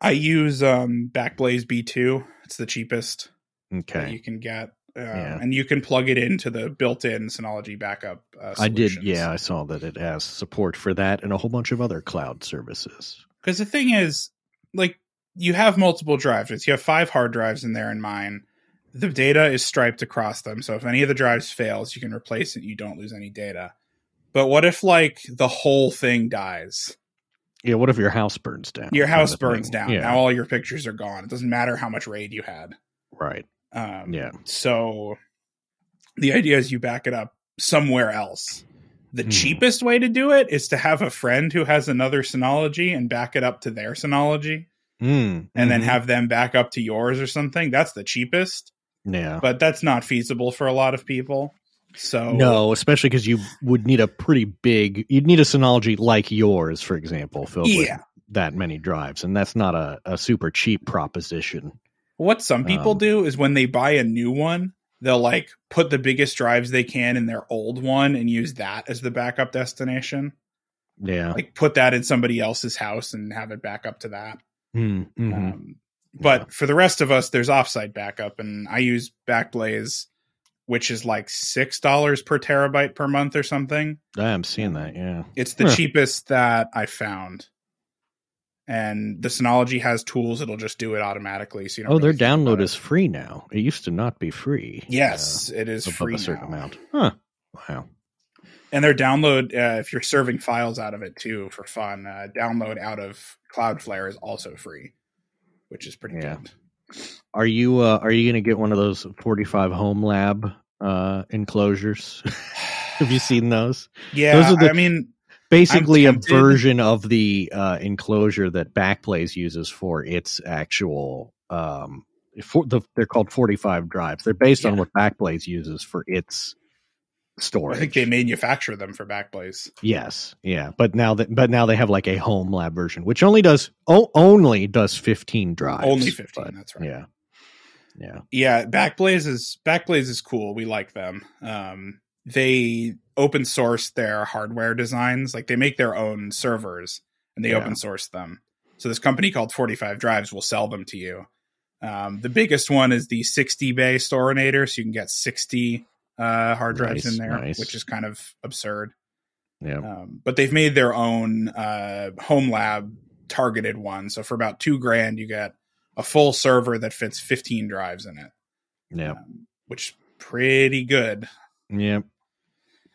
I use um Backblaze B2. It's the cheapest that Okay. you can get. Yeah. And you can plug it into the built-in Synology backup. Uh, I did. Yeah, I saw that it has support for that and a whole bunch of other cloud services. Because the thing is, like, you have multiple drives. You have five hard drives in there in mine. The data is striped across them. So if any of the drives fails, you can replace it. You don't lose any data. But what if, like, the whole thing dies? Yeah. What if your house burns down? Your house burns thing? down. Yeah. Now all your pictures are gone. It doesn't matter how much RAID you had. right. Um, Yeah. So the idea is you back it up somewhere else. The Hmm. cheapest way to do it is to have a friend who has another Synology and back it up to their Synology Mm, and then mhm. have them back up to yours or something. That's the cheapest, yeah. but that's not feasible for a lot of people. So No, especially because you would need a pretty big. You'd need a Synology like yours, for example, filled Yeah. with that many drives, and that's not a, a super cheap proposition. What some people Um, do is when they buy a new one, they'll like put the biggest drives they can in their old one and use that as the backup destination. Yeah. Like put that in somebody else's house and have it back up to that. Mm, mhm. Um, but for the rest of us, there's offsite backup, and I use Backblaze, which is like six dollars per terabyte per month or something. I'm seeing that. Yeah. It's the Huh. cheapest that I found, and the Synology has tools that'll just do it automatically. So you don't Oh, their really about download is free now. It used to not be free. yes, it is uh, above free a certain now. amount. Huh. Wow. and their download uh, if you're serving files out of it too for fun uh, download out of cloudflare is also free which is pretty Yeah. good Are you uh, are you going to get one of those 45 home lab uh, enclosures? Have you seen those? yeah Those are the- i mean Basically, a version of the uh, enclosure that Backblaze uses for its actual. Um, for the, they're called 45 drives. They're based on what Backblaze uses for its storage. i think they manufacture them for backblaze Yes, yeah, but now that but now they have like a home lab version, which only does o- only does fifteen drives. only 15 but that's right Yeah, yeah, yeah backblaze is backblaze is cool we like them um they open source their hardware designs like they make their own servers and they Yeah. open source them so this company called 45 drives will sell them to you um, the biggest one is the 60 bay storinator so you can get 60 uh, hard drives Nice, in there nice. which is kind of absurd yeah. um, but they've made their own uh, home lab targeted one so for about two grand you get a full server that fits 15 drives in it yeah, um, which pretty good. yeah.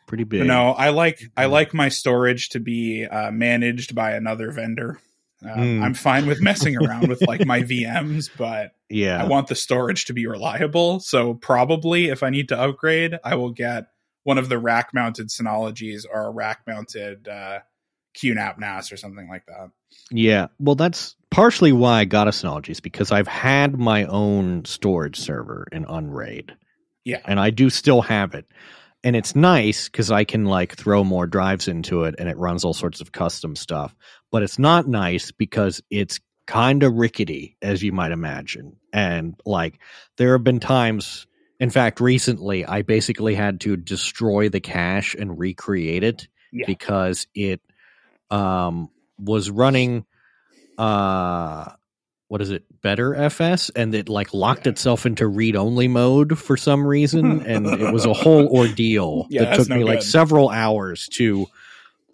Pretty big. No, I like I like my storage to be uh, managed by another vendor. Um, Mm. I'm fine with messing around with like my VMs, but Yeah. I want the storage to be reliable. So probably if I need to upgrade, I will get one of the rack mounted Synologies or a rack mounted uh, QNAP NAS or something like that. Yeah, well, that's partially why I got a Synology, is because I've had my own storage server in Unraid. Yeah. and I do still have it, and it's nice because I can like throw more drives into it, and it runs all sorts of custom stuff. But it's not nice because it's kind of rickety, as you might imagine, and like there have been times. In fact, recently I basically had to destroy the cache and recreate it Yeah. because it um, was running uh what is it better fs and it like locked itself into read only mode for some reason and it was a whole ordeal Yeah, that took no me like several hours to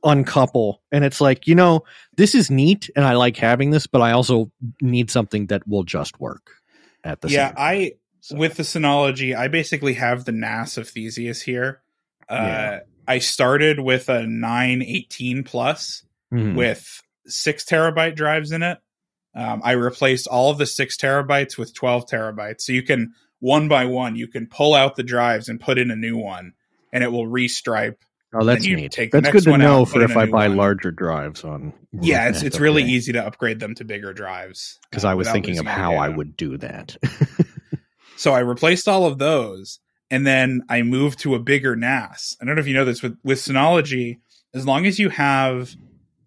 uncouple and it's like you know this is neat and i like having this but i also need something that will just work at the yeah, I so- with the Synology, I basically have the NAS of Theseus here. Uh, Yeah. I started with a 918 plus Mhm. with six terabyte drives in it. Um, I replaced all of the six terabytes with 12 terabytes. So you can one by one, you can pull out the drives and put in a new one, and it will restripe. oh that's neat take that's good to know out, for if I buy one. larger drives on Yeah, it's it's really easy to upgrade them to bigger drives because uh, i was thinking of how i would do that So I replaced all of those, and then I moved to a bigger NAS. I don't know if you know this with with Synology. As long as you have,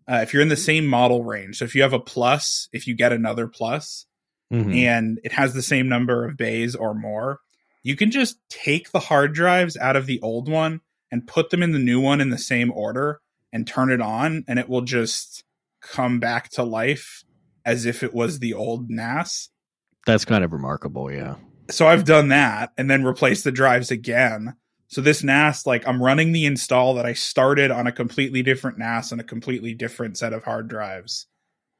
uh, if you're in the same model range, so if you have a plus, if you get another plus, Mhm. and it has the same number of bays or more, you can just take the hard drives out of the old one and put them in the new one in the same order and turn it on, and it will just come back to life as if it was the old NAS. that's kind of remarkable yeah So I've done that and then replaced the drives again. So this NAS, like I'm running the install that I started on a completely different NAS and a completely different set of hard drives.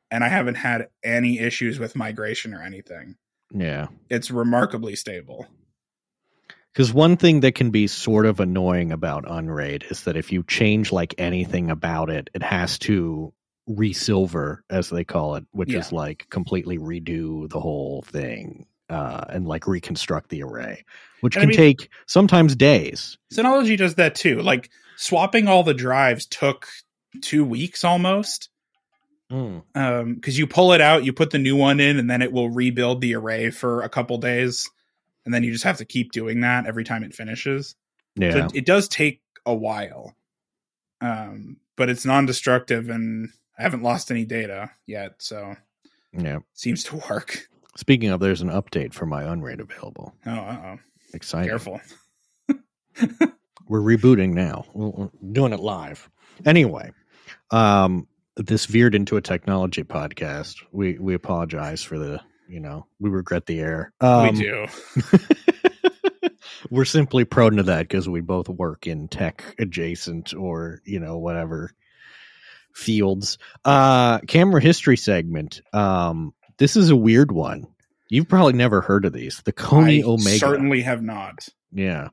And I haven't had any issues with migration or anything. yeah It's remarkably stable. Because one thing that can be sort of annoying about Unraid is that if you change like anything about it, it has to resilver, as they call it, which Yeah. is like completely redo the whole thing uh, and like reconstruct the array, which And I can mean- take sometimes days. Synology does that too. Like swapping all the drives took two weeks almost. Mm. Um, because you pull it out, you put the new one in, and then it will rebuild the array for a couple days. And then you just have to keep doing that every time it finishes. So Yeah. it, it does take a while. Um, but it's non-destructive and I haven't lost any data yet, so yeah. seems to work. Speaking of, there's an update for my Unraid available. Oh, uh-oh. Exciting. Careful. we're rebooting now. We're doing it live. Anyway, um, this veered into a technology podcast. We we apologize for the you know we regret the error. Um, we do. we're simply prone to that because we both work in tech adjacent or you know whatever fields. Uh, camera history segment. Um, this is a weird one. You've probably never heard of these. The Koni I Omega. certainly have not. Yeah.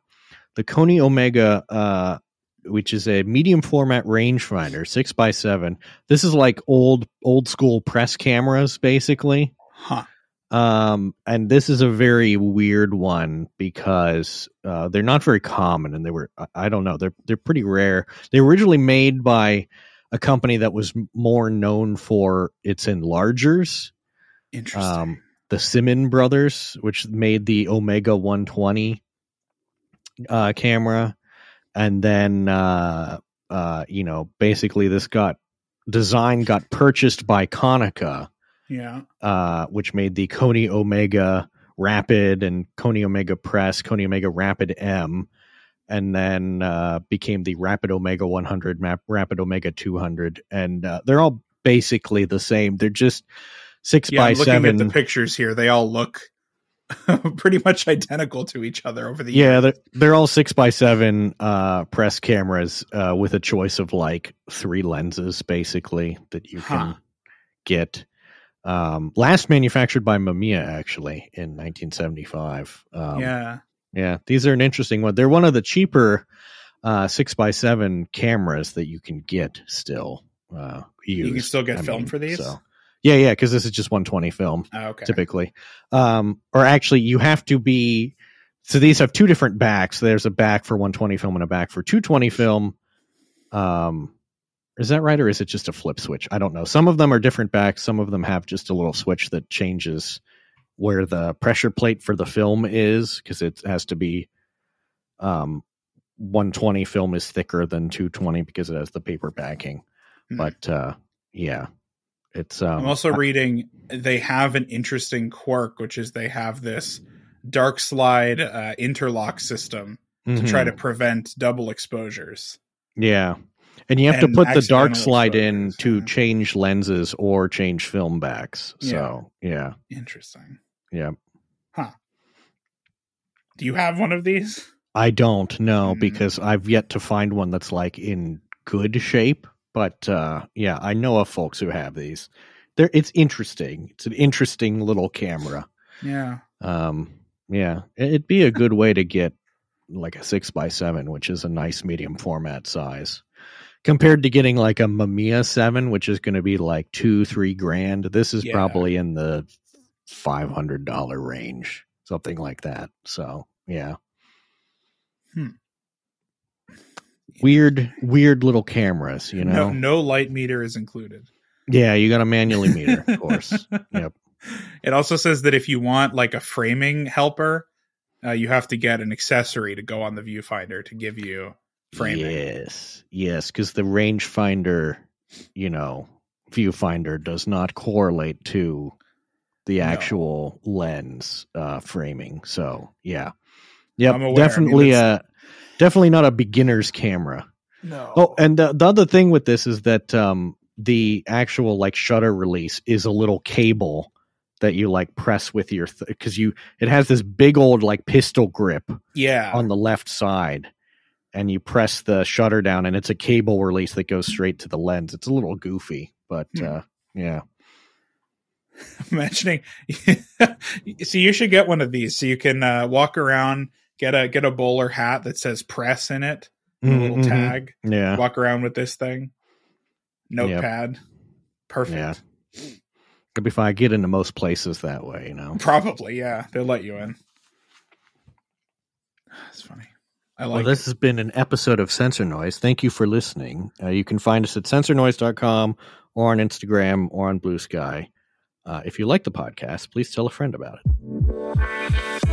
The Koni Omega, uh, which is a medium format rangefinder, six by seven. This is like old old school press cameras, basically. Huh. Um, and this is a very weird one because uh, they're not very common, and they were I- I don't know they're they're pretty rare. They were originally made by a company that was more known for its enlargers Interesting. um, the Simmon brothers, which made the Omega 120 uh, camera, and then uh, uh, you know basically this got design got purchased by Konica, yeah. uh, which made the Koni Omega Rapid and Koni Omega Press, Koni Omega Rapid M. And then uh, became the Rapid Omega 100, Rapid Omega 200, and uh, they're all basically the same. They're just six Yeah, by I'm looking seven. at the pictures here. They all look pretty much identical to each other over the Yeah, years. they're, they're all six by seven uh, press cameras uh, with a choice of like three lenses, basically that you can Huh. get. Um, last manufactured by Mamiya, actually, in 1975. Um, yeah. yeah, these are an interesting one. They're one of the cheaper uh, six by seven cameras that you can get still. Uh, You can still get I film mean, for these? So, Yeah, yeah, because this is just 120 film Oh, okay. typically. Um, or actually, you have to be. So these have two different backs. There's a back for 120 film and a back for 220 film. Um, is that right, or is it just a flip switch? I don't know. Some of them are different backs. Some of them have just a little switch that changes where the pressure plate for the film is because it has to be. Um, 120 film is thicker than 220 because it has the paper backing. Hmm. But uh, yeah, it's. Um, I'm also I- reading they have an interesting quirk, which is they have this dark slide uh, interlock system to try Mhm. to prevent double exposures. Yeah. And you have And to put the dark slide in to yeah. change lenses or change film backs. So, yeah. Interesting. Yeah. Huh. Do you have one of these? I don't know Hmm. because I've yet to find one that's like in good shape. But uh, yeah, I know of folks who have these. They're, it's interesting. It's an interesting little camera. Yeah. Um, yeah, it'd be a good way to get like a six by seven, which is a nice medium format size, compared to getting like a Mamiya seven, which is going to be like two, three grand. This is Yeah. probably in the five hundred dollar range, something like that. So yeah, Hmm. Weird, weird little cameras, you know. No, no light meter is included. Yeah, you got to manually meter, of course. Yep. It also says that if you want like a framing helper, uh, you have to get an accessory to go on the viewfinder to give you framing. Yes, yes, because the rangefinder, you know, viewfinder does not correlate to the No. actual lens uh, framing. So yeah, yep, I'm. I mean, definitely a definitely not a beginner's camera. No. Oh, and the, the other thing with this is that um, the actual like shutter release is a little cable that you like press with your because you it has this big old like pistol grip yeah. on the left side and you press the shutter down and it's a cable release that goes straight to the lens it's a little goofy but Hmm. uh yeah imagining so you should get one of these so you can uh, walk around get a get a bowler hat that says press in it. A little Mhm, mhm. tag. Yeah. Walk around with this thing. Notepad. Perfect. Yeah. it'd be fine I get into most places that way you know? Probably yeah. They'll let you in. That's funny. I well like this has been an episode of sensor noise. Thank you for listening. Uh, you can find us at sensornoise.com or on instagram or on blue sky. Uh, if you like the podcast please tell a friend about it